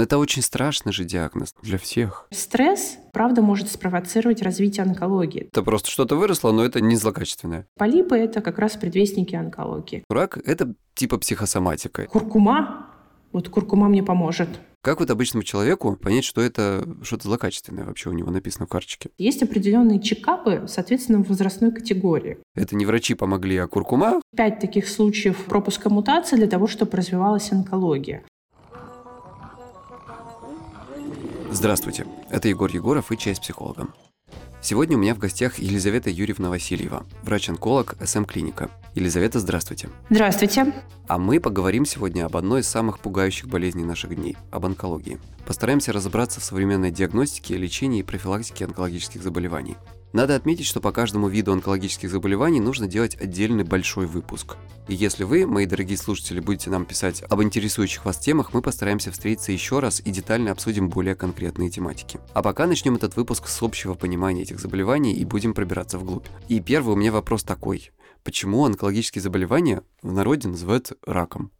Но это очень страшный же диагноз для всех. Стресс, правда, может спровоцировать развитие онкологии. Это просто что-то выросло, но это не злокачественное. Полипы – это как раз предвестники онкологии. Рак – это типа психосоматика. Куркума, вот куркума мне поможет. Как вот обычному человеку понять, что это что-то злокачественное вообще у него написано в карточке? Есть определенные чекапы, соответственно, в возрастной категории. Это не врачи помогли, а куркума? Пять таких случаев пропуска мутации для того, чтобы развивалась онкология. Здравствуйте, это Егор Егоров и «Чай с психологом». Сегодня у меня в гостях Елизавета Юрьевна Васильева, врач-онколог СМ-клиника. Елизавета, здравствуйте. Здравствуйте. А мы поговорим сегодня об одной из самых пугающих болезней наших дней – об онкологии. Постараемся разобраться в современной диагностике, лечении и профилактике онкологических заболеваний. Надо отметить, что по каждому виду онкологических заболеваний нужно делать отдельный большой выпуск. И если вы, мои дорогие слушатели, будете нам писать об интересующих вас темах, мы постараемся встретиться еще раз и детально обсудим более конкретные тематики. А пока начнем этот выпуск с общего понимания этих заболеваний и будем пробираться вглубь. И первый у меня вопрос такой. Почему онкологические заболевания в народе называют раком?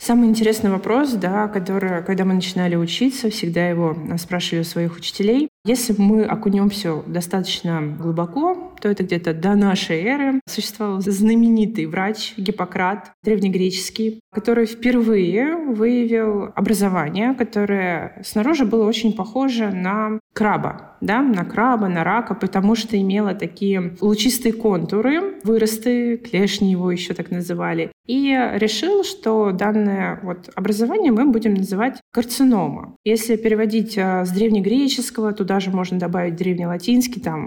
Самый интересный вопрос, да, который, когда мы начинали учиться, всегда его спрашивали у своих учителей. Если мы окунемся достаточно глубоко, то это где-то до нашей эры существовал знаменитый врач Гиппократ, древнегреческий, который впервые выявил образование, которое снаружи было очень похоже на краба, да, на краба, на рака, потому что имело такие лучистые контуры, выросты, клешни его еще так называли. И решил, что данное вот образование мы будем называть карцинома. Если переводить а, с древнегреческого, туда же можно добавить древнелатинский, там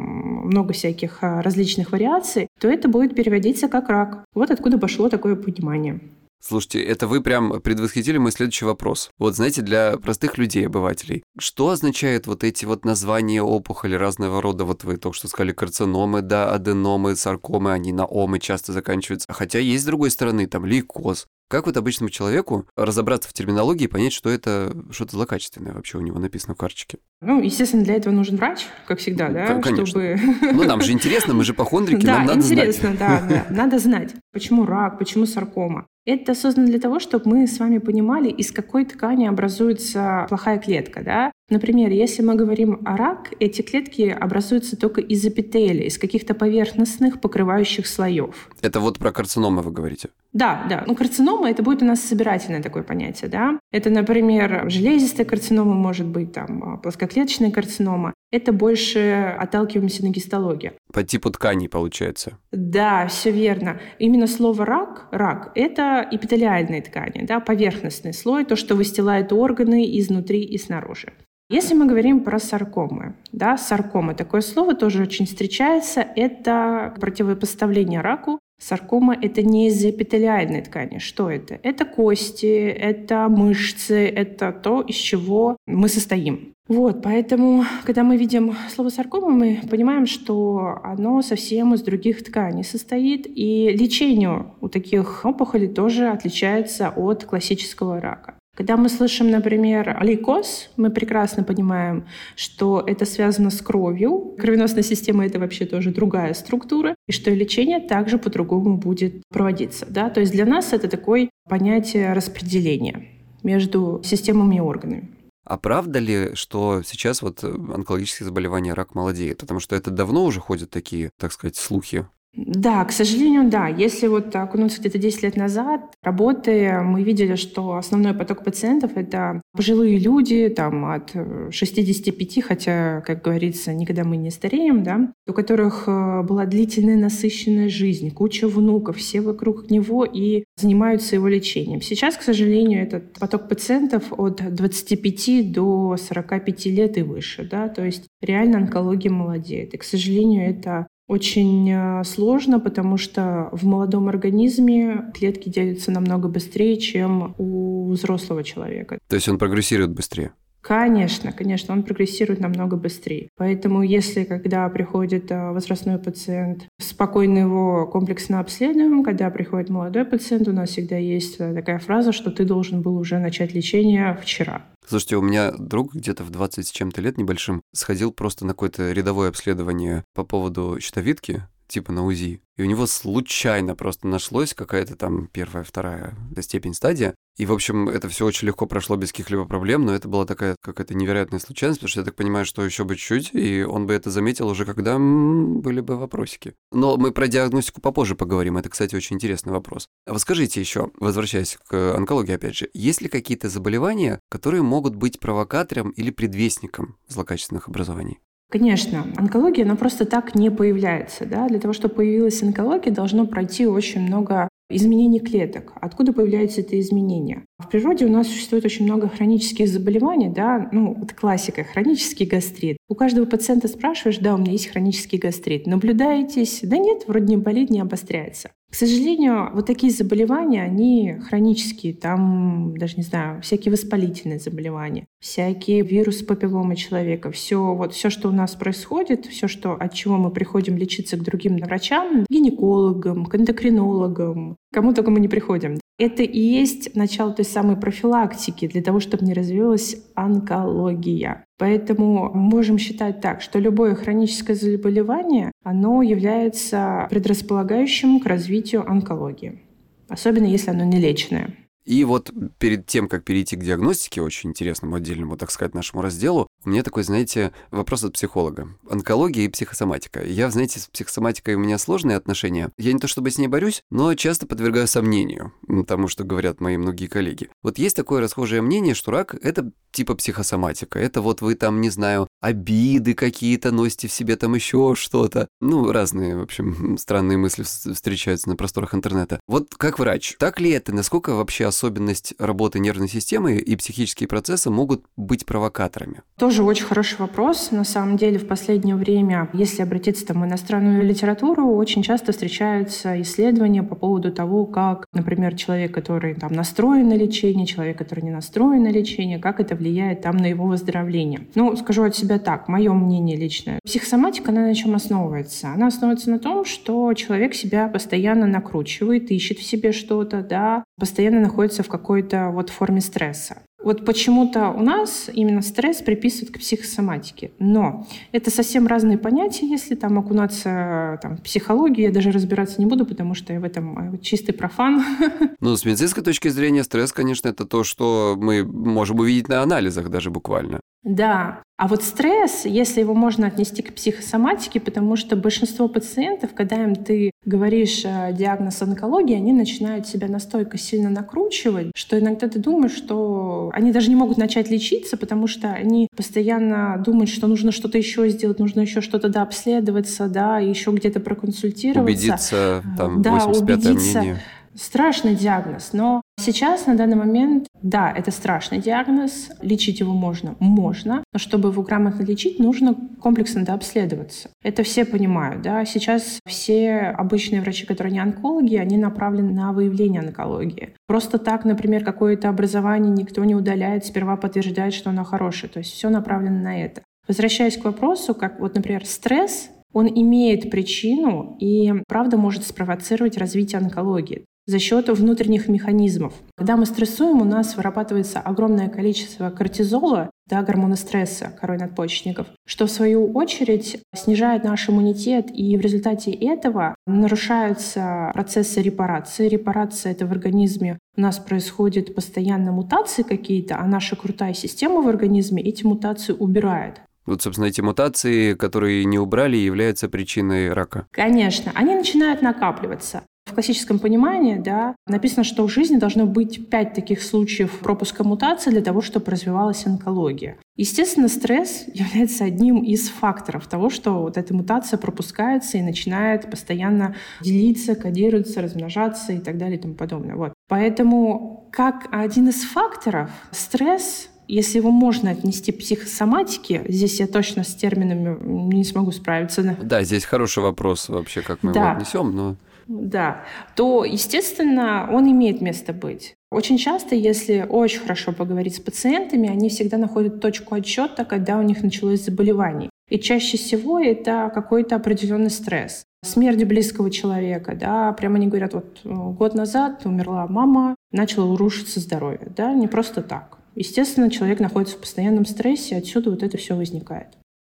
много всяких различных вариаций, то это будет переводиться как рак. Вот откуда пошло такое понимание. Слушайте, это вы прям предвосхитили мой следующий вопрос. Вот знаете, для простых людей, обывателей, что означают вот эти вот названия опухоли разного рода? Вот вы только что сказали карциномы, да, аденомы, саркомы, они на омы часто заканчиваются. Хотя есть с другой стороны, там лейкоз. Как вот обычному человеку разобраться в терминологии и понять, что это что-то злокачественное вообще у него написано в карточке? Ну, естественно, для этого нужен врач, как всегда, да? Конечно. Чтобы... Ну, нам же интересно, мы же похондрики, да, нам надо интересно, знать. да, да, надо знать, почему рак, почему саркома. Это создано для того, чтобы мы с вами понимали, из какой ткани образуется плохая клетка. Да? Например, если мы говорим о рак, эти клетки образуются только из эпителия, из каких-то поверхностных покрывающих слоев. Это вот про карциномы вы говорите? Да, да. Ну, карцинома это будет у нас собирательное такое понятие, да. Это, например, железистая карцинома может быть, там, плоскоклеточная карцинома. Это больше отталкиваемся на гистологию. По типу тканей, получается. Да, все верно. Именно слово рак, рак, это эпителиальные ткани, да, поверхностный слой, то, что выстилает органы изнутри и снаружи. Если мы говорим про саркомы, да, саркома, такое слово тоже очень встречается, это противопоставление раку. Саркома — это не из эпителиальной ткани. Что это? Это кости, это мышцы, это то, из чего мы состоим. Вот, поэтому, когда мы видим слово саркома, мы понимаем, что оно совсем из других тканей состоит, и лечение у таких опухолей тоже отличается от классического рака. Когда мы слышим, например, лейкоз, мы прекрасно понимаем, что это связано с кровью. Кровеносная система — это вообще тоже другая структура, и что лечение также по-другому будет проводиться. Да? То есть для нас это такое понятие распределения между системами и органами. А правда ли, что сейчас вот онкологические заболевания, рак молодеет? Потому что это давно уже ходят такие, так сказать, слухи. Да, к сожалению, да. Если вот окунуться где-то 10 лет назад, работы, мы видели, что основной поток пациентов — это пожилые люди там, от 65, хотя, как говорится, никогда мы не стареем, да, у которых э, была длительная насыщенная жизнь, куча внуков, все вокруг него и занимаются его лечением. Сейчас, к сожалению, этот поток пациентов от 25 до 45 лет и выше, да, то есть реально онкология молодеет. И, к сожалению, это очень э, сложно, потому что в молодом организме клетки делятся намного быстрее, чем у взрослого человека. То есть он прогрессирует быстрее? Конечно, конечно, он прогрессирует намного быстрее. Поэтому если, когда приходит э, возрастной пациент, спокойно его комплексно обследуем, когда приходит молодой пациент, у нас всегда есть э, такая фраза, что ты должен был уже начать лечение вчера. Слушайте, у меня друг где-то в 20 с чем-то лет небольшим сходил просто на какое-то рядовое обследование по поводу щитовидки, типа на УЗИ, и у него случайно просто нашлось какая-то там первая, вторая степень стадия, и, в общем, это все очень легко прошло без каких-либо проблем, но это была такая какая-то невероятная случайность, потому что я так понимаю, что еще бы чуть-чуть, и он бы это заметил уже, когда были бы вопросики. Но мы про диагностику попозже поговорим, это, кстати, очень интересный вопрос. А вот скажите еще, возвращаясь к онкологии опять же, есть ли какие-то заболевания, которые могут быть провокатором или предвестником злокачественных образований? Конечно, онкология, она просто так не появляется. Да? Для того, чтобы появилась онкология, должно пройти очень много изменений клеток. Откуда появляются эти изменения? В природе у нас существует очень много хронических заболеваний, да, ну, это классика, хронический гастрит. У каждого пациента спрашиваешь, да, у меня есть хронический гастрит. Наблюдаетесь? Да нет, вроде не болит, не обостряется. К сожалению, вот такие заболевания, они хронические. Там, даже не знаю, всякие воспалительные заболевания, всякие вирусы папилломы человека. Все, вот, все, что у нас происходит, все, что, от чего мы приходим лечиться к другим врачам, гинекологам, к эндокринологам, кому только мы не приходим. Это и есть начало той самой профилактики для того, чтобы не развилась онкология. Поэтому можем считать так, что любое хроническое заболевание, оно является предрасполагающим к развитию онкологии. Особенно если оно не леченное. И вот перед тем, как перейти к диагностике, очень интересному отдельному, так сказать, нашему разделу, у меня такой, знаете, вопрос от психолога. Онкология и психосоматика. Я, знаете, с психосоматикой у меня сложные отношения. Я не то чтобы с ней борюсь, но часто подвергаю сомнению тому, что говорят мои многие коллеги. Вот есть такое расхожее мнение, что рак – это типа психосоматика. Это вот вы там, не знаю, обиды какие-то носите в себе, там еще что-то. Ну, разные, в общем, странные мысли встречаются на просторах интернета. Вот как врач, так ли это? Насколько вообще особенность работы нервной системы и психические процессы могут быть провокаторами? Тоже очень хороший вопрос. На самом деле, в последнее время, если обратиться там, в иностранную литературу, очень часто встречаются исследования по поводу того, как, например, человек, который там настроен на лечение, человек, который не настроен на лечение, как это влияет там на его выздоровление. Ну, скажу от себя так, мое мнение личное. Психосоматика, она на чем основывается? Она основывается на том, что человек себя постоянно накручивает, ищет в себе что-то, да, постоянно находится в какой-то вот форме стресса. Вот почему-то у нас именно стресс приписывают к психосоматике. Но это совсем разные понятия, если там окунаться там, в психологию, я даже разбираться не буду, потому что я в этом э, чистый профан. Ну, с медицинской точки зрения стресс, конечно, это то, что мы можем увидеть на анализах даже буквально. Да. А вот стресс, если его можно отнести к психосоматике, потому что большинство пациентов, когда им ты говоришь э, диагноз онкологии, они начинают себя настолько сильно накручивать, что иногда ты думаешь, что они даже не могут начать лечиться, потому что они постоянно думают, что нужно что-то еще сделать, нужно еще что-то да, обследоваться, да, еще где-то проконсультироваться. Убедиться, там, да, убедиться. мнение. Страшный диагноз, но сейчас, на данный момент, да, это страшный диагноз, лечить его можно, можно, но чтобы его грамотно лечить, нужно комплексно да, обследоваться. Это все понимают, да. Сейчас все обычные врачи, которые не онкологи, они направлены на выявление онкологии. Просто так, например, какое-то образование никто не удаляет, сперва подтверждает, что оно хорошее. То есть все направлено на это. Возвращаясь к вопросу, как вот, например, стресс, он имеет причину и, правда, может спровоцировать развитие онкологии за счет внутренних механизмов. Когда мы стрессуем, у нас вырабатывается огромное количество кортизола, да, гормона стресса, корой надпочечников, что в свою очередь снижает наш иммунитет, и в результате этого нарушаются процессы репарации. Репарация — это в организме у нас происходит постоянно мутации какие-то, а наша крутая система в организме эти мутации убирает. Вот, собственно, эти мутации, которые не убрали, являются причиной рака. Конечно, они начинают накапливаться. В классическом понимании да, написано, что в жизни должно быть пять таких случаев пропуска мутации для того, чтобы развивалась онкология. Естественно, стресс является одним из факторов того, что вот эта мутация пропускается и начинает постоянно делиться, кодироваться, размножаться и так далее и тому подобное. Вот. Поэтому как один из факторов стресс если его можно отнести к психосоматике, здесь я точно с терминами не смогу справиться. Да, да здесь хороший вопрос вообще, как мы да. его отнесем, но да, то, естественно, он имеет место быть. Очень часто, если очень хорошо поговорить с пациентами, они всегда находят точку отсчета, когда у них началось заболевание. И чаще всего это какой-то определенный стресс. Смерть близкого человека, да, прямо они говорят, вот э, год назад умерла мама, начало рушиться здоровье, да, не просто так. Естественно, человек находится в постоянном стрессе, отсюда вот это все возникает.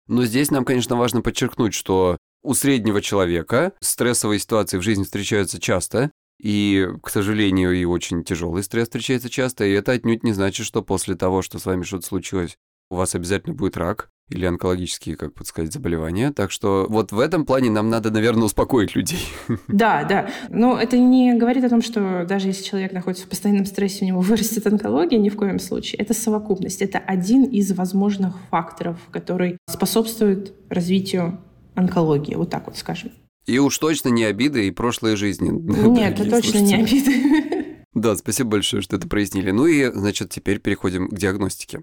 Но здесь нам, конечно, важно подчеркнуть, что у среднего человека стрессовые ситуации в жизни встречаются часто, и, к сожалению, и очень тяжелый стресс встречается часто, и это отнюдь не значит, что после того, что с вами что-то случилось, у вас обязательно будет рак или онкологические, как бы сказать, заболевания. Так что вот в этом плане нам надо, наверное, успокоить людей. Да, да. Но это не говорит о том, что даже если человек находится в постоянном стрессе, у него вырастет онкология, ни в коем случае. Это совокупность. Это один из возможных факторов, который способствует развитию онкологии, вот так вот скажем. И уж точно не обиды и прошлые жизни. Нет, это точно не обиды. Да, спасибо большое, что это прояснили. Ну и, значит, теперь переходим к диагностике.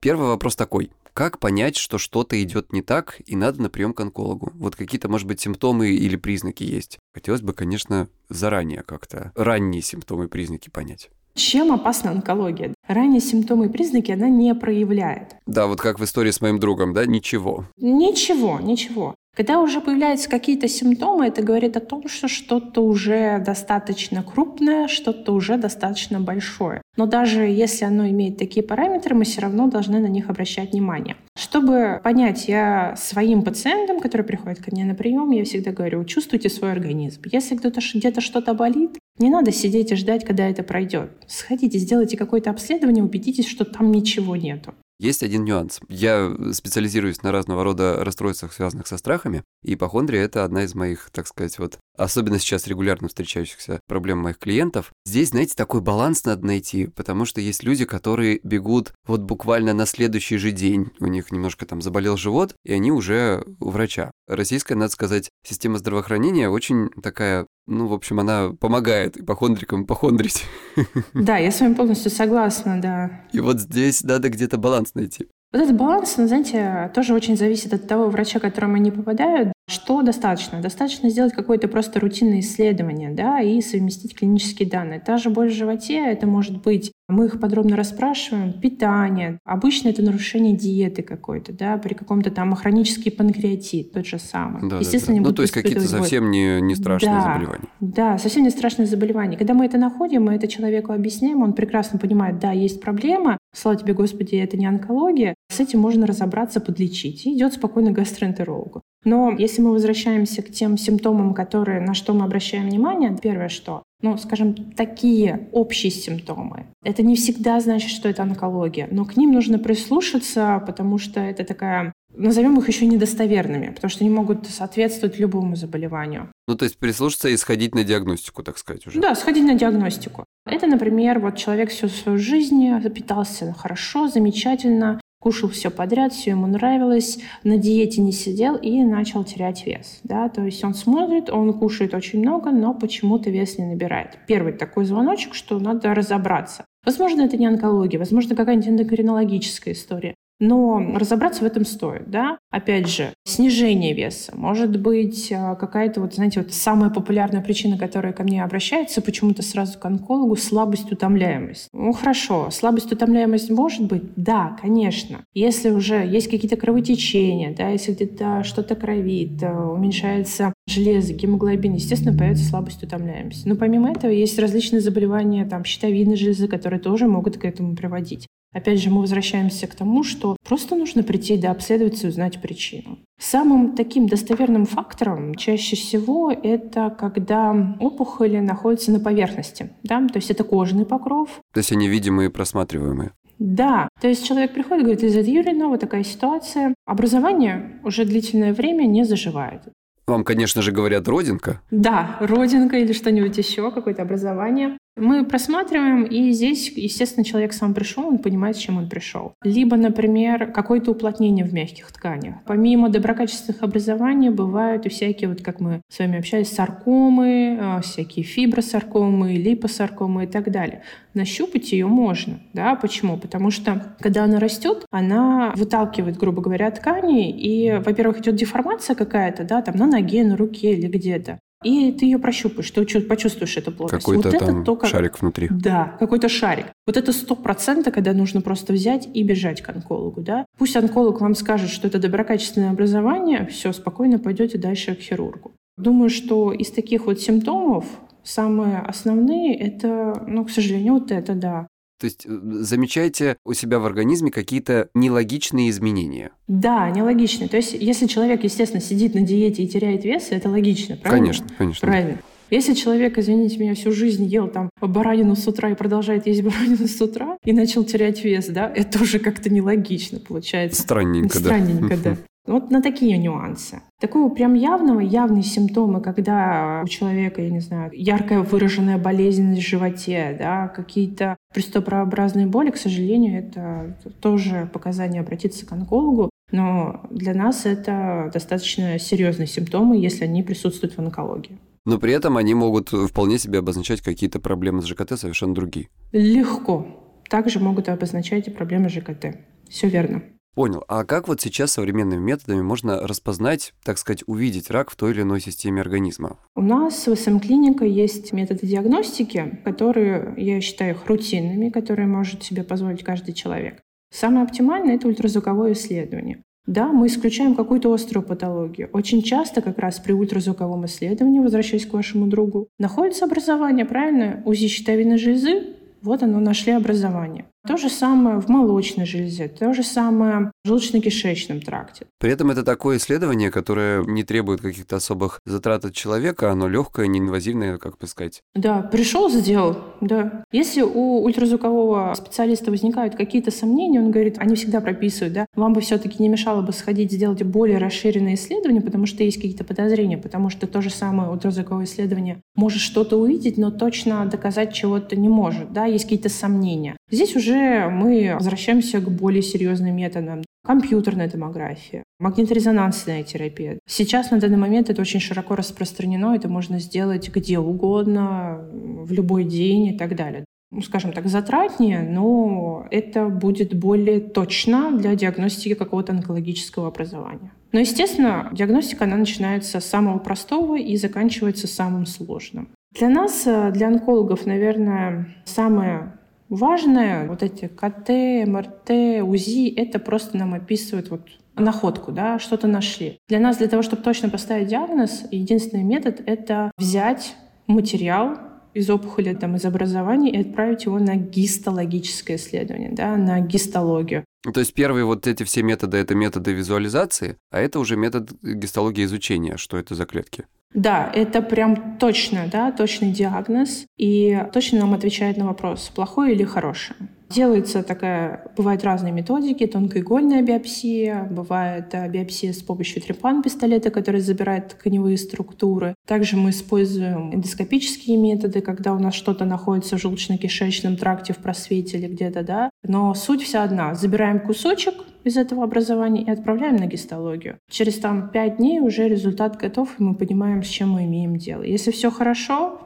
Первый вопрос такой. Как понять, что что-то идет не так и надо на прием к онкологу? Вот какие-то, может быть, симптомы или признаки есть. Хотелось бы, конечно, заранее как-то ранние симптомы и признаки понять. Чем опасна онкология? Ранние симптомы и признаки она не проявляет. Да, вот как в истории с моим другом, да? Ничего. Ничего, ничего. Когда уже появляются какие-то симптомы, это говорит о том, что что-то уже достаточно крупное, что-то уже достаточно большое. Но даже если оно имеет такие параметры, мы все равно должны на них обращать внимание. Чтобы понять, я своим пациентам, которые приходят ко мне на прием, я всегда говорю, чувствуйте свой организм. Если кто-то где-то что-то болит, не надо сидеть и ждать, когда это пройдет. Сходите, сделайте какое-то обследование, убедитесь, что там ничего нету. Есть один нюанс. Я специализируюсь на разного рода расстройствах, связанных со страхами, и ипохондрия — это одна из моих, так сказать, вот, особенно сейчас регулярно встречающихся проблем моих клиентов. Здесь, знаете, такой баланс надо найти, потому что есть люди, которые бегут вот буквально на следующий же день. У них немножко там заболел живот, и они уже у врача. Российская, надо сказать, система здравоохранения очень такая ну, в общем, она помогает ипохондрикам ипохондрить. Да, я с вами полностью согласна, да. И вот здесь надо где-то баланс найти. Вот этот баланс, ну, знаете, тоже очень зависит от того врача, к которому они попадают. Что достаточно? Достаточно сделать какое-то просто рутинное исследование, да, и совместить клинические данные. Та же боль в животе, это может быть, мы их подробно расспрашиваем, питание. Обычно это нарушение диеты какой-то, да, при каком-то там хронический панкреатит, тот же самый. Да, Естественно, да, да. Ну, то есть какие-то совсем не, не страшные да, заболевания. Да, совсем не страшные заболевания. Когда мы это находим, мы это человеку объясняем, он прекрасно понимает, да, есть проблема, слава тебе, Господи, это не онкология, с этим можно разобраться, подлечить. И идет спокойно к гастроэнтерологу. Но если мы возвращаемся к тем симптомам, которые, на что мы обращаем внимание, первое что, ну, скажем, такие общие симптомы. Это не всегда значит, что это онкология, но к ним нужно прислушаться, потому что это такая назовем их еще недостоверными, потому что они могут соответствовать любому заболеванию. Ну, то есть прислушаться и сходить на диагностику, так сказать, уже. Да, сходить на диагностику. Это, например, вот человек всю свою жизнь питался хорошо, замечательно, кушал все подряд, все ему нравилось, на диете не сидел и начал терять вес. Да? То есть он смотрит, он кушает очень много, но почему-то вес не набирает. Первый такой звоночек, что надо разобраться. Возможно, это не онкология, возможно, какая-нибудь эндокринологическая история. Но разобраться в этом стоит, да. Опять же, снижение веса. Может быть, а, какая-то, вот, знаете, вот самая популярная причина, которая ко мне обращается, почему-то сразу к онкологу, слабость, утомляемость. Ну, хорошо, слабость, утомляемость может быть? Да, конечно. Если уже есть какие-то кровотечения, да, если где-то что-то кровит, а, уменьшается железо, гемоглобин, естественно, появится слабость, утомляемость. Но помимо этого есть различные заболевания, там, щитовидной железы, которые тоже могут к этому приводить. Опять же, мы возвращаемся к тому, что просто нужно прийти да обследоваться и узнать причину. Самым таким достоверным фактором чаще всего это когда опухоли находятся на поверхности. Да? То есть это кожный покров. То есть они видимые и просматриваемые. Да, то есть человек приходит и говорит, Лизавета Юрьевна, вот такая ситуация. Образование уже длительное время не заживает. Вам, конечно же, говорят родинка. Да, родинка или что-нибудь еще, какое-то образование. Мы просматриваем, и здесь, естественно, человек сам пришел, он понимает, с чем он пришел. Либо, например, какое-то уплотнение в мягких тканях. Помимо доброкачественных образований бывают и всякие, вот как мы с вами общались, саркомы, э, всякие фибросаркомы, липосаркомы и так далее. Нащупать ее можно. Да? Почему? Потому что, когда она растет, она выталкивает, грубо говоря, ткани, и, во-первых, идет деформация какая-то, да, там на ноге, на руке или где-то. И ты ее прощупаешь, ты почувствуешь эту плотность. Какой-то вот там только... шарик внутри. Да, какой-то шарик. Вот это сто процентов, когда нужно просто взять и бежать к онкологу, да. Пусть онколог вам скажет, что это доброкачественное образование, все, спокойно пойдете дальше к хирургу. Думаю, что из таких вот симптомов самые основные это, ну, к сожалению, вот это, да. То есть э, замечаете у себя в организме какие-то нелогичные изменения? Да, нелогичные. То есть если человек, естественно, сидит на диете и теряет вес, это логично, правильно? Конечно, конечно. Правильно. Если человек, извините меня, всю жизнь ел там баранину с утра и продолжает есть баранину с утра и начал терять вес, да, это уже как-то нелогично получается. Странненько, Странненько, да. Вот на такие нюансы. Такого прям явного, явные симптомы, когда у человека, я не знаю, яркая выраженная болезненность в животе, да, какие-то приступообразные боли, к сожалению, это тоже показание обратиться к онкологу. Но для нас это достаточно серьезные симптомы, если они присутствуют в онкологии. Но при этом они могут вполне себе обозначать какие-то проблемы с ЖКТ совершенно другие. Легко. Также могут обозначать и проблемы ЖКТ. Все верно. Понял. А как вот сейчас современными методами можно распознать, так сказать, увидеть рак в той или иной системе организма? У нас в СМ-клиника есть методы диагностики, которые, я считаю, их рутинными, которые может себе позволить каждый человек. Самое оптимальное – это ультразвуковое исследование. Да, мы исключаем какую-то острую патологию. Очень часто как раз при ультразвуковом исследовании, возвращаясь к вашему другу, находится образование, правильно? УЗИ щитовидной железы, вот оно, нашли образование. То же самое в молочной железе, то же самое в желудочно-кишечном тракте. При этом это такое исследование, которое не требует каких-то особых затрат от человека, оно легкое, неинвазивное, как бы сказать. Да, пришел, сделал, да. Если у ультразвукового специалиста возникают какие-то сомнения, он говорит, они всегда прописывают, да, вам бы все-таки не мешало бы сходить сделать более расширенное исследование, потому что есть какие-то подозрения, потому что то же самое ультразвуковое исследование может что-то увидеть, но точно доказать чего-то не может, да, есть какие-то сомнения. Здесь уже мы возвращаемся к более серьезным методам. Компьютерная томография, магниторезонансная терапия. Сейчас на данный момент это очень широко распространено, это можно сделать где угодно, в любой день и так далее ну, скажем так, затратнее, но это будет более точно для диагностики какого-то онкологического образования. Но, естественно, диагностика, она начинается с самого простого и заканчивается самым сложным. Для нас, э, для онкологов, наверное, самое Важное, вот эти КТ, МРТ, УЗИ, это просто нам описывают вот находку, да, что-то нашли. Для нас, для того, чтобы точно поставить диагноз, единственный метод — это взять материал из опухоли, там, из образования и отправить его на гистологическое исследование, да, на гистологию. То есть первые вот эти все методы — это методы визуализации, а это уже метод гистологии изучения, что это за клетки. Да, это прям точно, да, точный диагноз, и точно нам отвечает на вопрос, плохое или хорошее. Делается такая, бывают разные методики, тонкоигольная биопсия, бывает э, биопсия с помощью трепан-пистолета, который забирает тканевые структуры. Также мы используем эндоскопические методы, когда у нас что-то находится в желудочно-кишечном тракте, в просвете или где-то, да. Но суть вся одна. Забираем кусочек из этого образования и отправляем на гистологию. Через там пять дней уже результат готов, и мы понимаем, с чем мы имеем дело. Если все хорошо,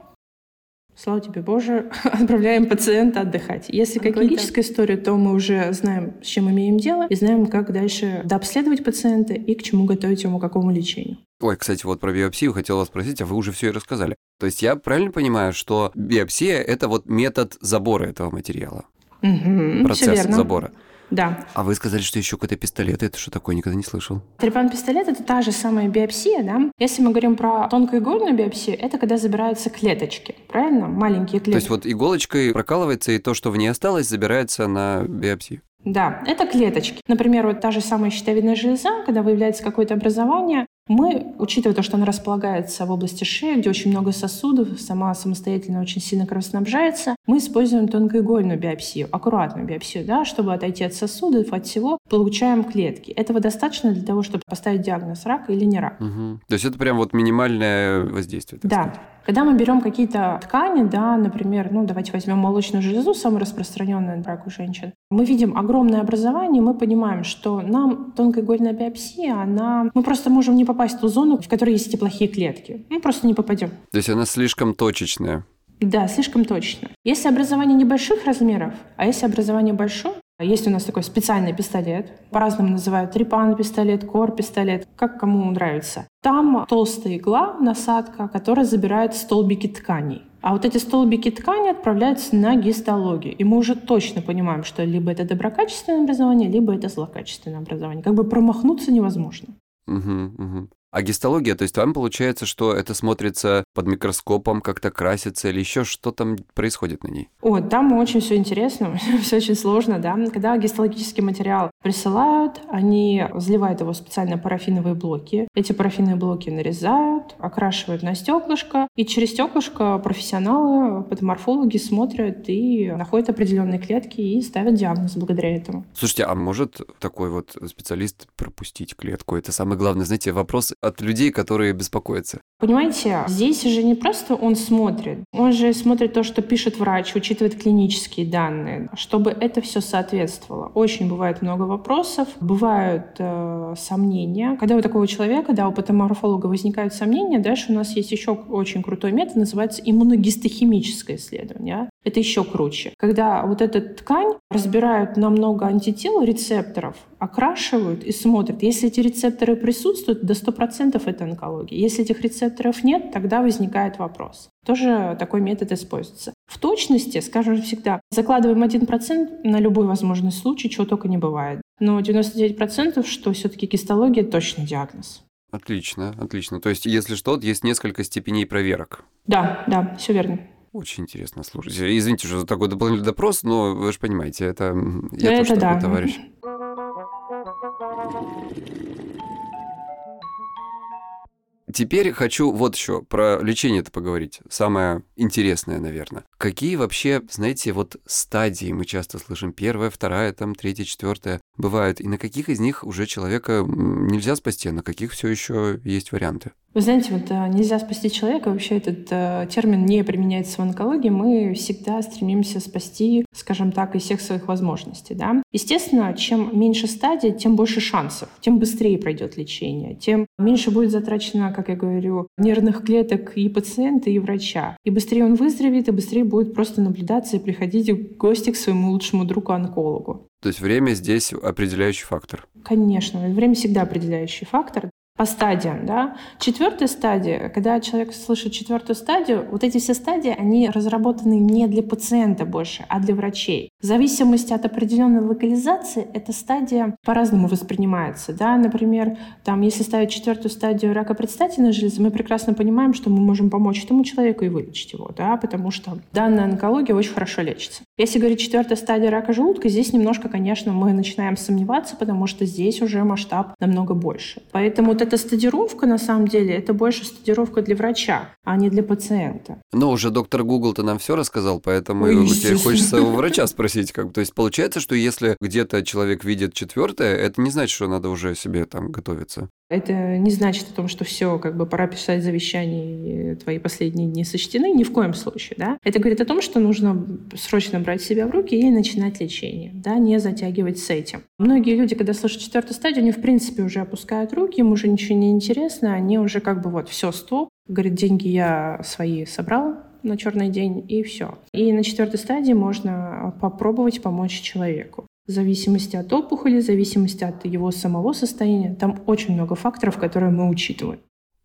Слава тебе, Боже, отправляем пациента отдыхать. Если а экологическая история, то мы уже знаем, с чем имеем дело, и знаем, как дальше дообследовать пациента и к чему готовить ему, к какому лечению. Ой, кстати, вот про биопсию хотел вас спросить, а вы уже все и рассказали. То есть я правильно понимаю, что биопсия – это вот метод забора этого материала? Угу, Процесс забора. Да. А вы сказали, что еще какой-то пистолет. Это что такое? Никогда не слышал. Трепан-пистолет – это та же самая биопсия, да? Если мы говорим про тонкоигольную биопсию, это когда забираются клеточки, правильно? Маленькие клетки. То есть вот иголочкой прокалывается, и то, что в ней осталось, забирается на биопсию. Да, это клеточки. Например, вот та же самая щитовидная железа, когда выявляется какое-то образование, мы, учитывая то, что она располагается в области шеи, где очень много сосудов, сама самостоятельно очень сильно кровоснабжается, мы используем тонкоигольную биопсию, аккуратную биопсию, да, чтобы отойти от сосудов, от всего, получаем клетки. Этого достаточно для того, чтобы поставить диагноз рак или не рак. Угу. То есть это прям вот минимальное воздействие. да. Сказать. Когда мы берем какие-то ткани, да, например, ну давайте возьмем молочную железу, самую распространенную рак у женщин, мы видим огромное образование, мы понимаем, что нам тонкоигольная биопсия, она... Мы просто можем не попасть в ту зону, в которой есть эти плохие клетки. Мы просто не попадем. То есть она слишком точечная. Да, слишком точно. Если образование небольших размеров, а если образование большое, есть у нас такой специальный пистолет. По-разному называют трипан-пистолет, кор-пистолет, как кому нравится. Там толстая игла, насадка, которая забирает столбики тканей. А вот эти столбики ткани отправляются на гистологию. И мы уже точно понимаем, что либо это доброкачественное образование, либо это злокачественное образование. Как бы промахнуться невозможно. Угу, угу. А гистология, то есть там получается, что это смотрится под микроскопом, как-то красится или еще что там происходит на ней? О, там очень все интересно, все очень сложно, да. Когда гистологический материал присылают, они заливают его специально парафиновые блоки. Эти парафиновые блоки нарезают, окрашивают на стеклышко, и через стеклышко профессионалы, патоморфологи смотрят и находят определенные клетки и ставят диагноз благодаря этому. Слушайте, а может такой вот специалист пропустить клетку? Это самый главный, знаете, вопрос от людей, которые беспокоятся. Понимаете, здесь же не просто он смотрит, он же смотрит то, что пишет врач, учитывает клинические данные, чтобы это все соответствовало. Очень бывает много вопросов, бывают э, сомнения. Когда у такого человека, да, у патоморфолога возникают сомнения, дальше у нас есть еще очень крутой метод, называется иммуногистохимическое исследование. Это еще круче. Когда вот эту ткань разбирают на много антител, рецепторов, окрашивают и смотрят. Если эти рецепторы присутствуют, до 100% это онкология. Если этих рецепторов нет, тогда возникает вопрос. Тоже такой метод используется. В точности, скажем всегда, закладываем 1% на любой возможный случай, чего только не бывает. Но 99% что все-таки гистология точно диагноз. Отлично, отлично. То есть, если что, есть несколько степеней проверок. Да, да, все верно. Очень интересно, слушайте. Извините, что за такой дополнительный допрос, но вы же понимаете, это я это тоже да. такой товарищ. Теперь хочу вот еще про лечение-то поговорить. Самое интересное, наверное. Какие вообще, знаете, вот стадии мы часто слышим? Первая, вторая, там, третья, четвертая бывают. И на каких из них уже человека нельзя спасти, а на каких все еще есть варианты? Вы знаете, вот э, нельзя спасти человека, вообще этот э, термин не применяется в онкологии, мы всегда стремимся спасти, скажем так, из всех своих возможностей. Да? Естественно, чем меньше стадий, тем больше шансов, тем быстрее пройдет лечение, тем меньше будет затрачено, как я говорю, нервных клеток и пациента, и врача. И быстрее он выздоровеет, и быстрее будет просто наблюдаться и приходить в гости к своему лучшему другу-онкологу. То есть время здесь определяющий фактор? Конечно, время всегда определяющий фактор по стадиям, да. Четвертая стадия, когда человек слышит четвертую стадию, вот эти все стадии, они разработаны не для пациента больше, а для врачей. В зависимости от определенной локализации эта стадия по-разному воспринимается, да. Например, там, если ставить четвертую стадию рака предстательной железы, мы прекрасно понимаем, что мы можем помочь этому человеку и вылечить его, да, потому что данная онкология очень хорошо лечится. Если говорить четвертая стадия рака желудка, здесь немножко, конечно, мы начинаем сомневаться, потому что здесь уже масштаб намного больше. Поэтому эта стадировка, на самом деле, это больше стадировка для врача, а не для пациента. Но уже доктор Google-то нам все рассказал, поэтому Ой, теперь хочется у врача спросить. Как, то есть получается, что если где-то человек видит четвертое, это не значит, что надо уже себе там готовиться. Это не значит о том, что все, как бы пора писать завещание, и твои последние дни сочтены, ни в коем случае, да. Это говорит о том, что нужно срочно брать себя в руки и начинать лечение, да, не затягивать с этим. Многие люди, когда слышат четвертую стадию, они в принципе уже опускают руки, им уже ничего не интересно, они уже как бы вот все, стоп, говорит, деньги я свои собрал, на черный день, и все. И на четвертой стадии можно попробовать помочь человеку в зависимости от опухоли, в зависимости от его самого состояния. Там очень много факторов, которые мы учитываем.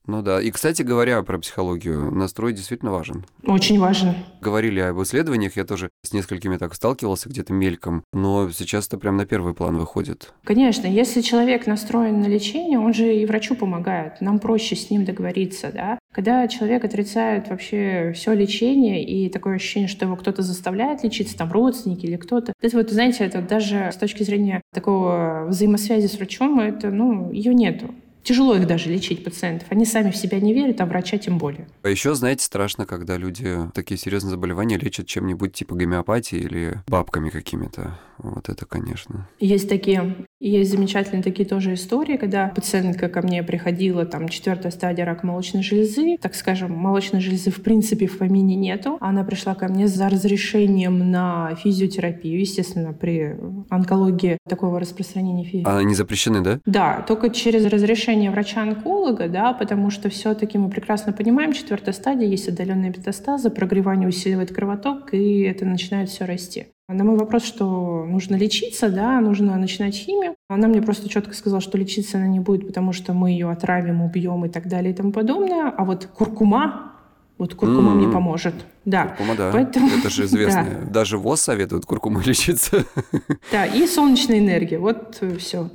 Ну да. И, кстати говоря, про психологию, настрой действительно важен. Очень важен. Говорили об исследованиях, я тоже с несколькими так сталкивался где-то мельком, но сейчас это прям на первый план выходит. Конечно, если человек настроен на лечение, он же и врачу помогает. Нам проще с ним договориться, да. Когда человек отрицает вообще все лечение и такое ощущение, что его кто-то заставляет лечиться, там родственники или кто-то, это вот, знаете, это даже с точки зрения такого взаимосвязи с врачом, это, ну, ее нету. Тяжело их даже лечить пациентов. Они сами в себя не верят, а врача тем более. А еще, знаете, страшно, когда люди такие серьезные заболевания лечат чем-нибудь типа гомеопатии или бабками какими-то. Вот это, конечно. Есть такие, есть замечательные такие тоже истории, когда пациентка ко мне приходила, там, четвертая стадия рака молочной железы, так скажем, молочной железы в принципе в помине нету. Она пришла ко мне за разрешением на физиотерапию, естественно, при онкологии такого распространения физиотерапии. А они запрещены, да? Да, только через разрешение врача-онколога, да, потому что все-таки мы прекрасно понимаем, четвертая стадия, есть отдаленные метастазы, прогревание усиливает кровоток, и это начинает все расти. На мой вопрос, что нужно лечиться, да, нужно начинать химию, она мне просто четко сказала, что лечиться она не будет, потому что мы ее отравим, убьем и так далее и тому подобное. А вот куркума, вот куркума mm-hmm. мне поможет. Да. Куркума, да. Поэтому... Это же известно. да. Даже ВОЗ советует куркумой лечиться. Да, и солнечная энергия. Вот все.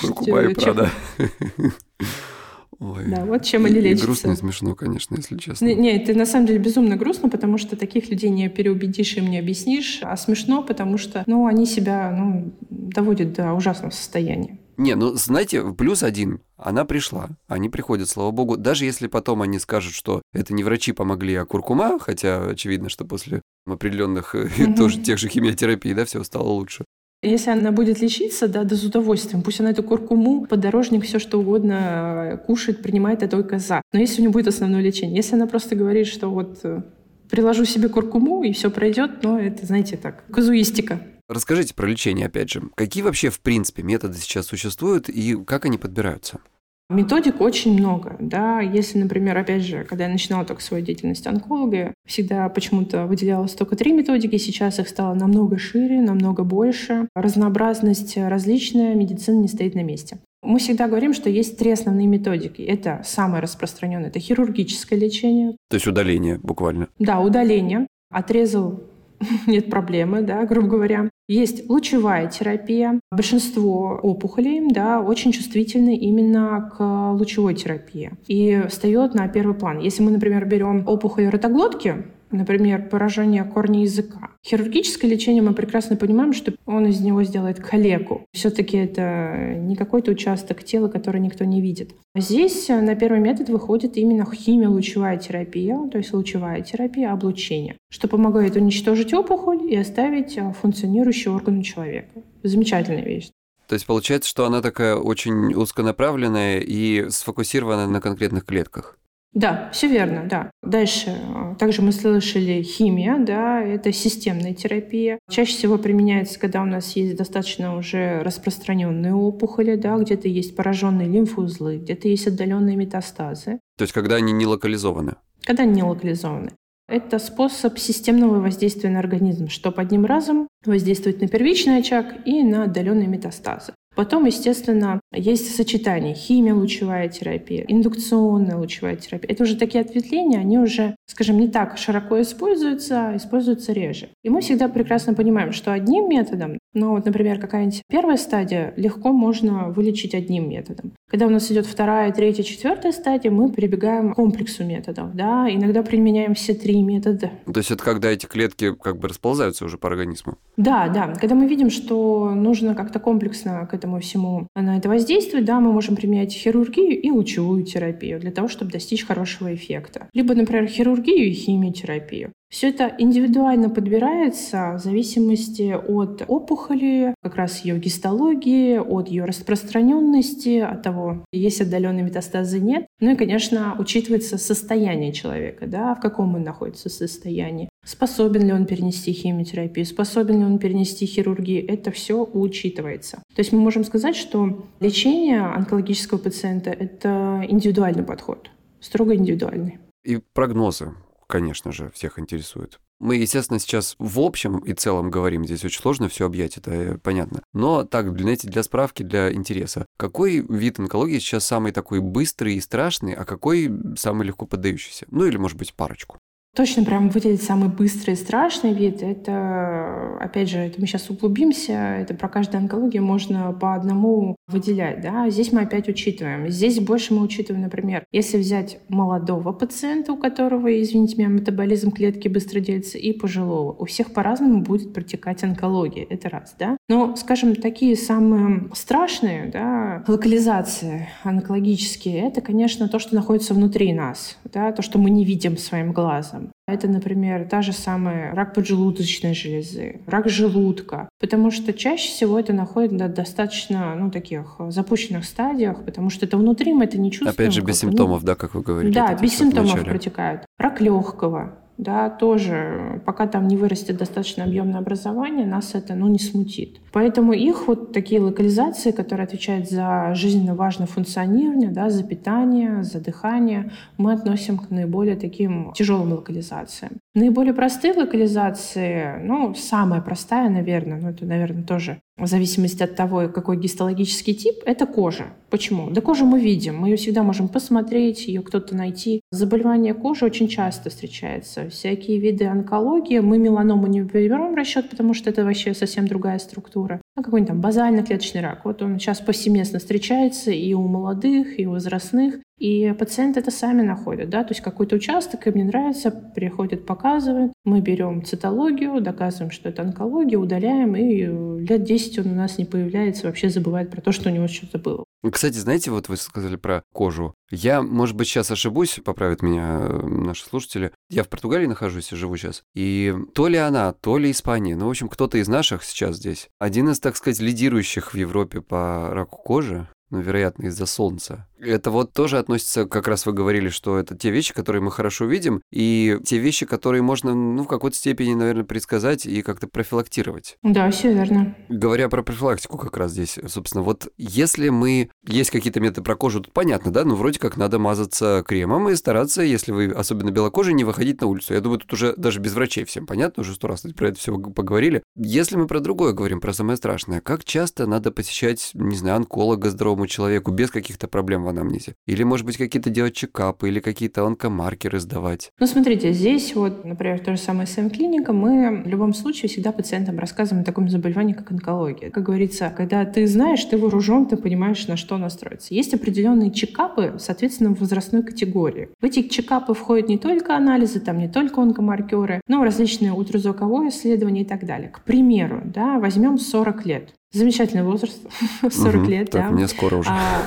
Куркума и прада. Ой. Да, вот чем они лечатся. И грустно и смешно, конечно, если честно. Не, это на самом деле безумно грустно, потому что таких людей не переубедишь, им не объяснишь, а смешно, потому что, ну, они себя, ну, доводят до ужасного состояния. Не, ну, знаете, плюс один. Она пришла. Они приходят, слава богу. Даже если потом они скажут, что это не врачи помогли, а куркума, хотя очевидно, что после определенных mm-hmm. тоже тех же химиотерапий, да, все стало лучше. Если она будет лечиться, да, да с удовольствием. Пусть она эту куркуму, подорожник, все что угодно э, кушает, принимает, это только за. Но если у нее будет основное лечение, если она просто говорит, что вот э, приложу себе куркуму и все пройдет, но это, знаете, так, казуистика. Расскажите про лечение, опять же. Какие вообще, в принципе, методы сейчас существуют и как они подбираются? Методик очень много, да. Если, например, опять же, когда я начинала только свою деятельность онколога, всегда почему-то выделялось только три методики, сейчас их стало намного шире, намного больше. Разнообразность различная, медицина не стоит на месте. Мы всегда говорим, что есть три основные методики. Это самое распространенное, это хирургическое лечение. То есть удаление буквально? Да, удаление. Отрезал нет проблемы, да, грубо говоря. Есть лучевая терапия. Большинство опухолей да, очень чувствительны именно к лучевой терапии и встает на первый план. Если мы, например, берем опухоль ротоглотки, например, поражение корня языка. Хирургическое лечение мы прекрасно понимаем, что он из него сделает калеку. Все-таки это не какой-то участок тела, который никто не видит. Здесь на первый метод выходит именно химиолучевая терапия, то есть лучевая терапия облучения, что помогает уничтожить опухоль и оставить функционирующий орган у человека. Замечательная вещь. То есть получается, что она такая очень узконаправленная и сфокусирована на конкретных клетках. Да, все верно, да. Дальше, э, также мы слышали химия, да, это системная терапия. Чаще всего применяется, когда у нас есть достаточно уже распространенные опухоли, да, где-то есть пораженные лимфоузлы, где-то есть отдаленные метастазы. То есть когда они не локализованы? Когда они не локализованы. Это способ системного воздействия на организм, чтобы одним разом воздействовать на первичный очаг и на отдаленные метастазы. Потом, естественно, есть сочетание химия, лучевая терапия, индукционная лучевая терапия. Это уже такие ответвления, они уже, скажем, не так широко используются, а используются реже. И мы всегда прекрасно понимаем, что одним методом, ну вот, например, какая-нибудь первая стадия, легко можно вылечить одним методом. Когда у нас идет вторая, третья, четвертая стадия, мы прибегаем к комплексу методов. Да? Иногда применяем все три метода. То есть это когда эти клетки как бы расползаются уже по организму? Да, да. Когда мы видим, что нужно как-то комплексно к этому всему на это воздействовать, да, мы можем применять хирургию и лучевую терапию для того, чтобы достичь хорошего эффекта. Либо, например, хирургию и химиотерапию. Все это индивидуально подбирается в зависимости от опухоли, как раз ее гистологии, от ее распространенности, от того, есть отдаленные метастазы, нет. Ну и, конечно, учитывается состояние человека, да, в каком он находится состоянии. Способен ли он перенести химиотерапию, способен ли он перенести хирургию, это все учитывается. То есть мы можем сказать, что лечение онкологического пациента — это индивидуальный подход, строго индивидуальный. И прогнозы конечно же, всех интересует. Мы, естественно, сейчас в общем и целом говорим, здесь очень сложно все объять, это э, понятно. Но так, знаете, для справки, для интереса. Какой вид онкологии сейчас самый такой быстрый и страшный, а какой самый легко поддающийся? Ну или, может быть, парочку. Точно прям выделить самый быстрый и страшный вид, это, опять же, это мы сейчас углубимся, это про каждую онкологию можно по одному выделять, да. Здесь мы опять учитываем. Здесь больше мы учитываем, например, если взять молодого пациента, у которого, извините меня, метаболизм клетки быстро делится, и пожилого. У всех по-разному будет протекать онкология, это раз, да. Но, скажем, такие самые страшные, да, локализации онкологические, это, конечно, то, что находится внутри нас, да, то, что мы не видим своим глазом. Это, например, та же самая рак поджелудочной железы, рак желудка, потому что чаще всего это находит на достаточно, ну, таких запущенных стадиях, потому что это внутри мы это не чувствуем. Опять же, без симптомов, ну, да, как вы говорите? Да, без симптомов протекают. Рак легкого, да, тоже, пока там не вырастет достаточно объемное образование, нас это, ну, не смутит. Поэтому их вот такие локализации, которые отвечают за жизненно важное функционирование, да, за питание, за дыхание, мы относим к наиболее таким тяжелым локализациям. Наиболее простые локализации, ну, самая простая, наверное, ну, это, наверное, тоже в зависимости от того, какой гистологический тип, это кожа. Почему? Да кожу мы видим, мы ее всегда можем посмотреть, ее кто-то найти. Заболевание кожи очень часто встречается. Всякие виды онкологии. Мы меланому не берем в расчет, потому что это вообще совсем другая структура. Ну, какой-нибудь там базально-клеточный рак. Вот он сейчас повсеместно встречается и у молодых, и у возрастных. И пациенты это сами находят, да, то есть какой-то участок им не нравится, приходят, показывают, мы берем цитологию, доказываем, что это онкология, удаляем, и лет 10 он у нас не появляется, вообще забывает про то, что у него что-то было. Кстати, знаете, вот вы сказали про кожу. Я, может быть, сейчас ошибусь, поправят меня э, наши слушатели. Я в Португалии нахожусь и живу сейчас. И то ли она, то ли Испания, ну, в общем, кто-то из наших сейчас здесь. Один из, так сказать, лидирующих в Европе по раку кожи ну, вероятно, из-за солнца. Это вот тоже относится, как раз вы говорили, что это те вещи, которые мы хорошо видим, и те вещи, которые можно, ну, в какой-то степени, наверное, предсказать и как-то профилактировать. Да, все верно. Говоря про профилактику как раз здесь, собственно, вот если мы... Есть какие-то методы про кожу, тут понятно, да? Ну, вроде как надо мазаться кремом и стараться, если вы особенно белокожий, не выходить на улицу. Я думаю, тут уже даже без врачей всем понятно, уже сто раз про это все поговорили. Если мы про другое говорим, про самое страшное, как часто надо посещать, не знаю, онколога здоровому человеку без каких-то проблем в анамнезе? Или, может быть, какие-то делать чекапы или какие-то онкомаркеры сдавать? Ну, смотрите, здесь вот, например, то же самое СМ-клиника, мы в любом случае всегда пациентам рассказываем о таком заболевании, как онкология. Как говорится, когда ты знаешь, ты вооружен, ты понимаешь, на что настроиться. Есть определенные чекапы, соответственно, в возрастной категории. В эти чекапы входят не только анализы, там не только онкомаркеры, но различные ультразвуковые исследования и так далее. К примеру, да, возьмем 40 лет. Замечательный возраст, 40 угу, лет, так, да. мне скоро уже. А,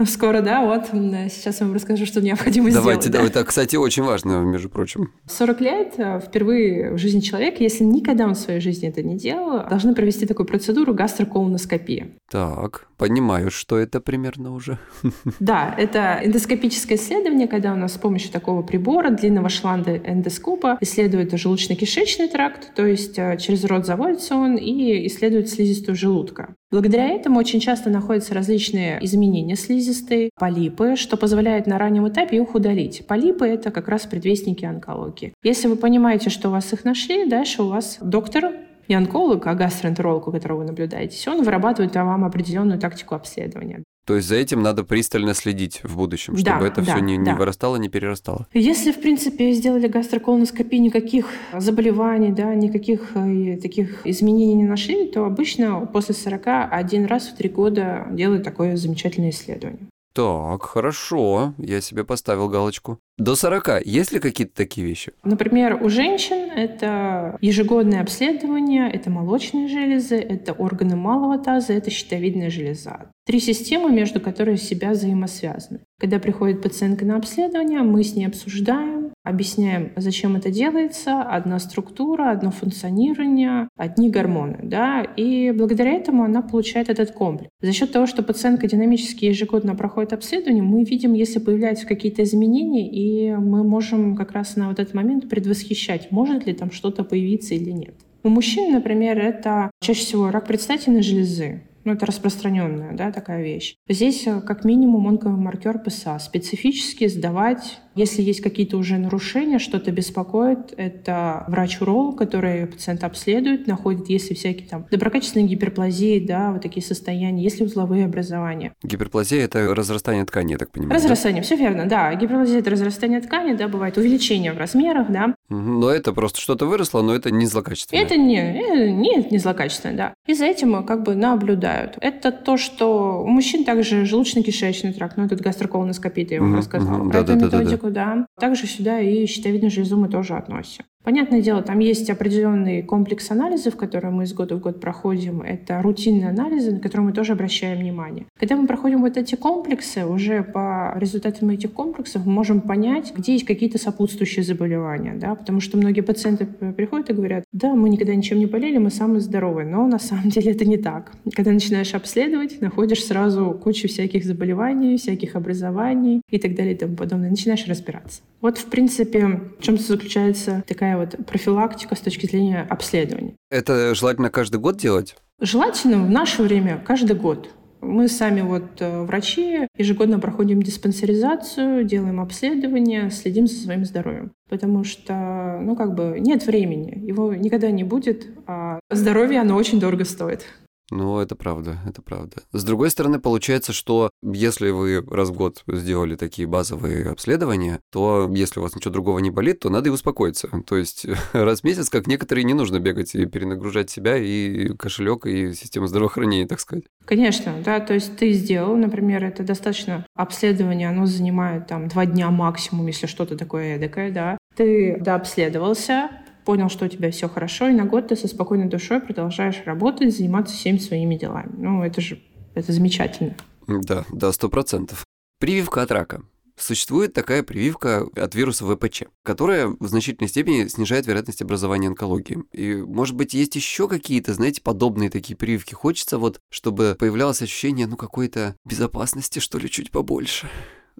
Скоро, да, вот. Сейчас я вам расскажу, что необходимо Давайте, сделать. Давайте, да. Это, кстати, очень важно, между прочим. 40 лет э, впервые в жизни человека, если никогда он в своей жизни это не делал, должны провести такую процедуру гастроколоноскопии. Так, понимаю, что это примерно уже. Да, это эндоскопическое исследование, когда у нас с помощью такого прибора, длинного шланга эндоскопа, исследует желудочно-кишечный тракт, то есть э, через рот заводится он и исследует слизистую желудка. Благодаря этому очень часто находятся различные изменения слизистой, полипы, что позволяет на раннем этапе их удалить. Полипы — это как раз предвестники онкологии. Если вы понимаете, что у вас их нашли, дальше у вас доктор не онколог, а гастроэнтеролог, у которого вы наблюдаетесь, он вырабатывает вам определенную тактику обследования. То есть за этим надо пристально следить в будущем, чтобы да, это да, все не, да. не вырастало, не перерастало. Если, в принципе, сделали гастроколоноскопию, никаких заболеваний, да, никаких э, таких изменений не нашли, то обычно после 40 один раз в три года делают такое замечательное исследование. Так, хорошо, я себе поставил галочку. До 40 есть ли какие-то такие вещи? Например, у женщин это ежегодное обследование, это молочные железы, это органы малого таза, это щитовидная железа. Три системы, между которыми себя взаимосвязаны. Когда приходит пациентка на обследование, мы с ней обсуждаем, объясняем, зачем это делается, одна структура, одно функционирование, одни гормоны. Да? И благодаря этому она получает этот комплекс. За счет того, что пациентка динамически ежегодно проходит обследование, мы видим, если появляются какие-то изменения, и мы можем как раз на вот этот момент предвосхищать, может ли там что-то появиться или нет. У мужчин, например, это чаще всего рак предстательной железы. Ну, это распространенная да, такая вещь. Здесь э, как минимум онкомаркер ПСА. Специфически сдавать если есть какие-то уже нарушения, что-то беспокоит, это врач-уролог, который пациента обследует, находит, если всякие там доброкачественные гиперплазии, да, вот такие состояния, если узловые образования. Гиперплазия – это разрастание ткани, я так понимаю. Разрастание, да? все верно, да. Гиперплазия – это разрастание ткани, да, бывает увеличение в размерах, да. Но это просто что-то выросло, но это не злокачественное. Это не, э, не, не злокачественное, да. И за этим как бы наблюдают. Это то, что у мужчин также желудочно-кишечный тракт, ну, этот гастроколоноскопия, я вам mm-hmm. рассказала. Mm-hmm. Про да, эту да, методику да. Также сюда и щитовидную железу мы тоже относим. Понятное дело, там есть определенный комплекс анализов, которые мы из года в год проходим. Это рутинные анализы, на которые мы тоже обращаем внимание. Когда мы проходим вот эти комплексы, уже по результатам этих комплексов мы можем понять, где есть какие-то сопутствующие заболевания. Да? Потому что многие пациенты приходят и говорят, да, мы никогда ничем не болели, мы самые здоровые. Но на самом деле это не так. Когда начинаешь обследовать, находишь сразу кучу всяких заболеваний, всяких образований и так далее и тому подобное. Начинаешь разбираться. Вот, в принципе, в чем заключается такая вот профилактика с точки зрения обследования. Это желательно каждый год делать? Желательно в наше время каждый год. Мы сами вот э, врачи ежегодно проходим диспансеризацию, делаем обследования, следим за своим здоровьем. Потому что, ну, как бы нет времени, его никогда не будет, а здоровье, оно очень дорого стоит. Ну, это правда, это правда. С другой стороны, получается, что если вы раз в год сделали такие базовые обследования, то если у вас ничего другого не болит, то надо и успокоиться. То есть раз в месяц, как некоторые, не нужно бегать и перенагружать себя и кошелек, и систему здравоохранения, так сказать. Конечно, да, то есть ты сделал, например, это достаточно обследование, оно занимает там два дня максимум, если что-то такое эдакое, да. Ты дообследовался, понял, что у тебя все хорошо, и на год ты со спокойной душой продолжаешь работать, заниматься всеми своими делами. Ну, это же это замечательно. Да, да, сто процентов. Прививка от рака. Существует такая прививка от вируса ВПЧ, которая в значительной степени снижает вероятность образования онкологии. И, может быть, есть еще какие-то, знаете, подобные такие прививки. Хочется вот, чтобы появлялось ощущение, ну, какой-то безопасности, что ли, чуть побольше.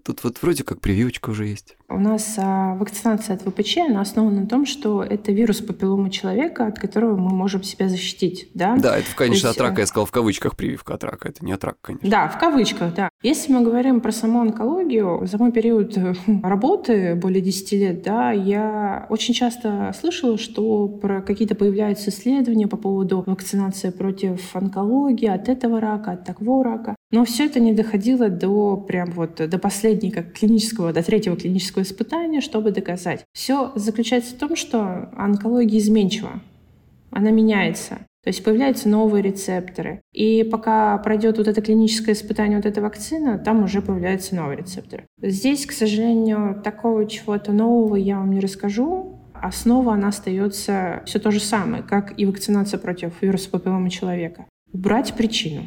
Тут вот вроде как прививочка уже есть. У нас а, вакцинация от ВПЧ, она основана на том, что это вирус папиллома человека, от которого мы можем себя защитить. Да, да это, конечно, есть... от рака, я сказал в кавычках прививка от рака, это не от рака, конечно. Да, в кавычках, да. Если мы говорим про саму онкологию, за мой период э, работы, более 10 лет, да, я очень часто слышала, что про какие-то появляются исследования по поводу вакцинации против онкологии, от этого рака, от такого рака. Но все это не доходило до прям вот до последнего клинического, до третьего клинического испытания, чтобы доказать. Все заключается в том, что онкология изменчива. Она меняется. То есть появляются новые рецепторы. И пока пройдет вот это клиническое испытание, вот эта вакцина, там уже появляются новые рецепторы. Здесь, к сожалению, такого чего-то нового я вам не расскажу. Основа, она остается все то же самое, как и вакцинация против вируса папиллома человека. Убрать причину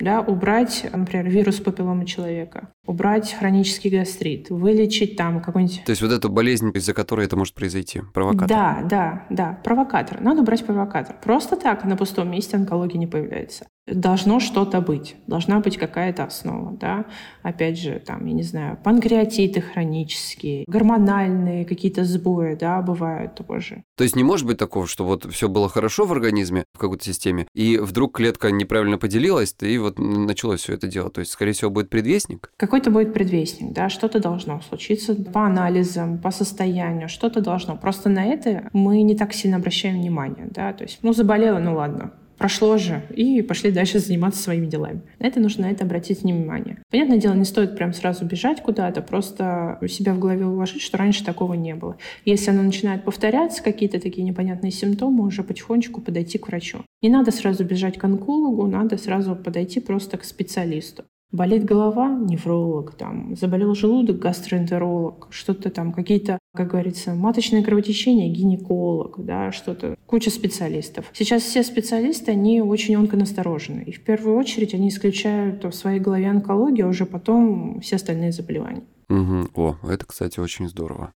да, убрать, например, вирус папиллома человека, убрать хронический гастрит, вылечить там какой-нибудь... То есть вот эту болезнь, из-за которой это может произойти, провокатор? Да, да, да, провокатор. Надо убрать провокатор. Просто так на пустом месте онкология не появляется должно что-то быть, должна быть какая-то основа, да. Опять же, там, я не знаю, панкреатиты хронические, гормональные какие-то сбои, да, бывают тоже. То есть не может быть такого, что вот все было хорошо в организме, в какой-то системе, и вдруг клетка неправильно поделилась, и вот началось все это дело. То есть, скорее всего, будет предвестник? Какой-то будет предвестник, да, что-то должно случиться по анализам, по состоянию, что-то должно. Просто на это мы не так сильно обращаем внимание, да, то есть, ну, заболела, ну ладно, прошло же, и пошли дальше заниматься своими делами. На это нужно на это обратить внимание. Понятное дело, не стоит прям сразу бежать куда-то, просто себя в голове уложить, что раньше такого не было. Если оно начинает повторяться, какие-то такие непонятные симптомы, уже потихонечку подойти к врачу. Не надо сразу бежать к онкологу, надо сразу подойти просто к специалисту. Болит голова, невролог, там, заболел желудок, гастроэнтеролог, что-то там, какие-то, как говорится, маточные кровотечения, гинеколог, да, что-то, куча специалистов. Сейчас все специалисты, они очень онконасторожены. И в первую очередь они исключают в своей голове онкологию, а уже потом все остальные заболевания. Угу. О, это, кстати, очень здорово.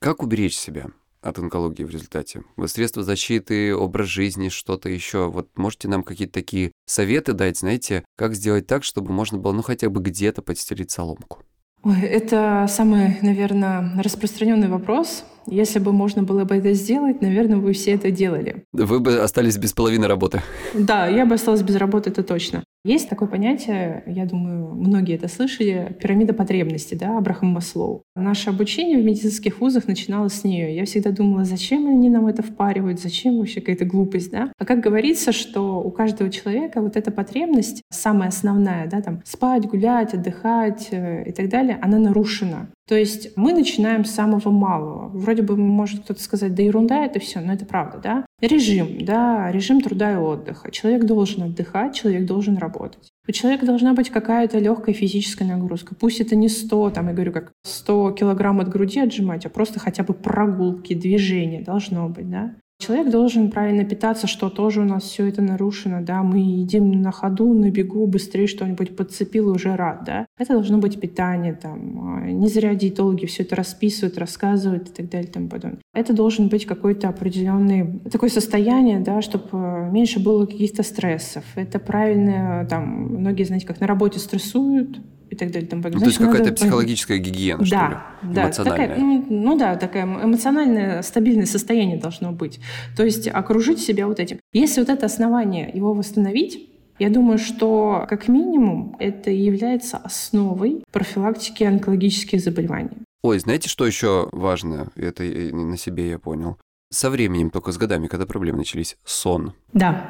Как уберечь себя? от онкологии в результате? Средства защиты, образ жизни, что-то еще. Вот можете нам какие-то такие советы дать, знаете, как сделать так, чтобы можно было, ну, хотя бы где-то подстелить соломку? Ой, это самый, наверное, распространенный вопрос. Если бы можно было бы это сделать, наверное, вы все это делали. Вы бы остались без половины работы. Да, я бы осталась без работы, это точно. Есть такое понятие, я думаю, многие это слышали, пирамида потребностей, да, Абрахам Маслоу. Наше обучение в медицинских вузах начиналось с нее. Я всегда думала, зачем они нам это впаривают, зачем вообще какая-то глупость, да? А как говорится, что у каждого человека вот эта потребность, самая основная, да, там, спать, гулять, отдыхать э, и так далее, она нарушена. То есть мы начинаем с самого малого. Вроде бы может кто-то сказать, да ерунда это все, но это правда, да? Режим, да, режим труда и отдыха. Человек должен отдыхать, человек должен работать. У человека должна быть какая-то легкая физическая нагрузка. Пусть это не 100, там, я говорю, как 100 килограмм от груди отжимать, а просто хотя бы прогулки, движение должно быть, да? Человек должен правильно питаться, что тоже у нас все это нарушено, да, мы едим на ходу, на бегу, быстрее что-нибудь подцепил уже рад, да. Это должно быть питание, там, а, не зря диетологи все это расписывают, рассказывают и так далее и тому подобное. Это должен быть какой-то определенный такое состояние, да, чтобы меньше было каких-то стрессов. Это правильно, там, многие, знаете, как на работе стрессуют, и так далее. Там, ну, то есть какая-то психологическая гигиена, да, что ли? Да, эмоциональная. Такая, ну, ну да, такое эмоциональное стабильное состояние должно быть. То есть окружить себя вот этим. Если вот это основание, его восстановить, я думаю, что как минимум это является основой профилактики онкологических заболеваний. Ой, знаете, что еще важно? Это на себе я понял. Со временем, только с годами, когда проблемы начались, сон. Да.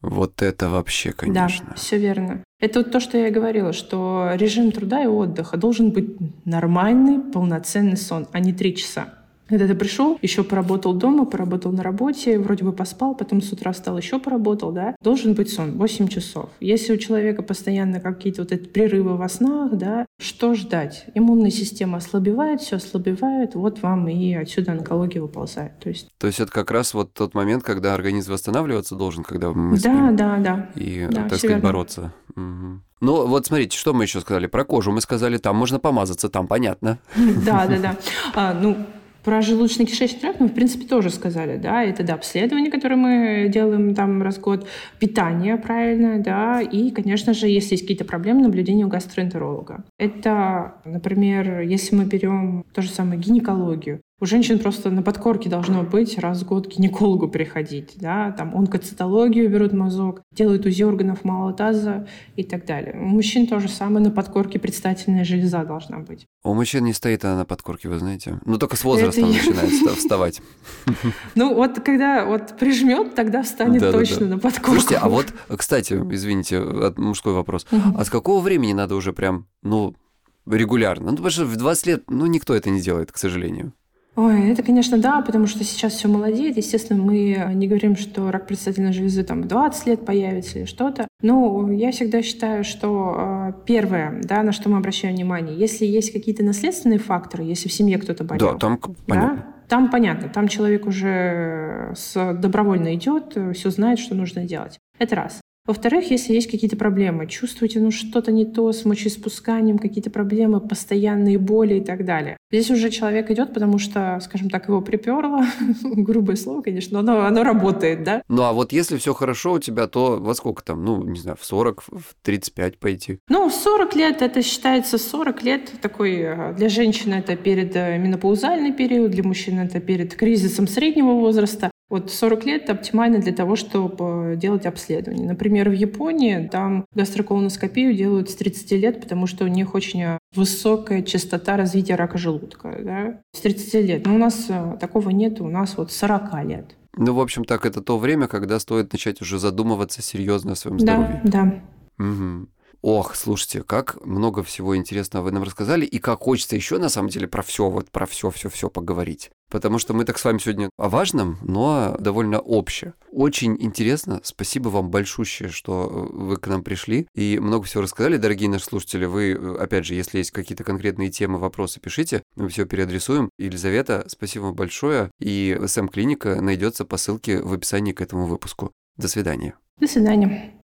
Вот это вообще, конечно. Да, все верно. Это вот то, что я и говорила, что режим труда и отдыха должен быть нормальный, полноценный сон, а не три часа. Когда ты пришел, еще поработал дома, поработал на работе, вроде бы поспал, потом с утра встал, еще поработал, да, должен быть сон 8 часов. Если у человека постоянно какие-то вот эти прерывы во снах, да, что ждать? Иммунная система ослабевает, все ослабевает, вот вам и отсюда онкология выползает. То есть, То есть это как раз вот тот момент, когда организм восстанавливаться должен, когда мы да, спим. да, да. И, Да, так сказать, верно. бороться. Мгм. Ну, вот смотрите, что мы еще сказали про кожу. Мы сказали, там можно помазаться, там понятно. Да, да, да. А, ну, про желудочно-кишечный тракт мы, в принципе, тоже сказали, да, это, да, обследование, которое мы делаем там раз в год, питание правильное, да, и, конечно же, если есть какие-то проблемы, наблюдение у гастроэнтеролога. Это, например, если мы берем то же самое гинекологию, у женщин просто на подкорке должно быть раз в год к гинекологу приходить, да, там онкоцитологию берут мазок, делают УЗИ органов малого таза и так далее. У мужчин то же самое, на подкорке предстательная железа должна быть. У мужчин не стоит она на подкорке, вы знаете. Ну, только с возрастом я- начинает вста- вставать. Ну вот когда вот прижмет, тогда встанет Да-да-да. точно на подкорку. Слушайте, а вот, кстати, извините, мужской вопрос. Мгм. А с какого времени надо уже прям, ну, регулярно? Ну, потому что в 20 лет, ну, никто это не делает, к сожалению. Ой, это, конечно, да, потому что сейчас все молодеет. Естественно, мы не говорим, что рак предстательной железы там в 20 лет появится или что-то. Но я всегда считаю, что э, первое, да, на что мы обращаем внимание, если есть какие-то наследственные факторы, если в семье кто-то болел, Да, там к- да, понятно. там понятно, там человек уже с, добровольно идет, все знает, что нужно делать. Это раз. Во-вторых, если есть какие-то проблемы, чувствуете, ну что-то не то с мочеиспусканием, какие-то проблемы, постоянные боли и так далее. Здесь уже человек идет, потому что, скажем так, его приперло, грубое слово, конечно, но оно, оно работает, да? Ну, а вот если все хорошо у тебя, то во сколько там? Ну, не знаю, в 40, в 35 пойти. Ну, 40 лет, это считается 40 лет такой, э, для женщины это перед э, менопаузальный период, для мужчин это перед кризисом среднего возраста. Вот 40 лет оптимально для того, чтобы делать обследование. Например, в Японии там гастроколоноскопию делают с 30 лет, потому что у них очень э, высокая частота развития рака желудка. Да? С 30 лет. Но у нас э, такого нет, у нас вот 40 лет. Ну, в общем, так, это то время, когда стоит начать уже задумываться серьезно о своем Да, здоровье. да. Мгм. Ох, слушайте, как много всего интересного вы нам рассказали, и как хочется еще на самом деле про все, вот про все, все, все поговорить. Потому что мы так с вами сегодня о важном, но довольно обще. Очень интересно. Спасибо вам большущее, что э, вы к нам пришли и много всего рассказали, дорогие наши слушатели. Вы, э, опять же, если есть какие-то конкретные темы, вопросы, пишите, мы все переадресуем. Елизавета, спасибо вам большое. И СМ-клиника найдется по ссылке в описании к этому выпуску. До свидания. До свидания.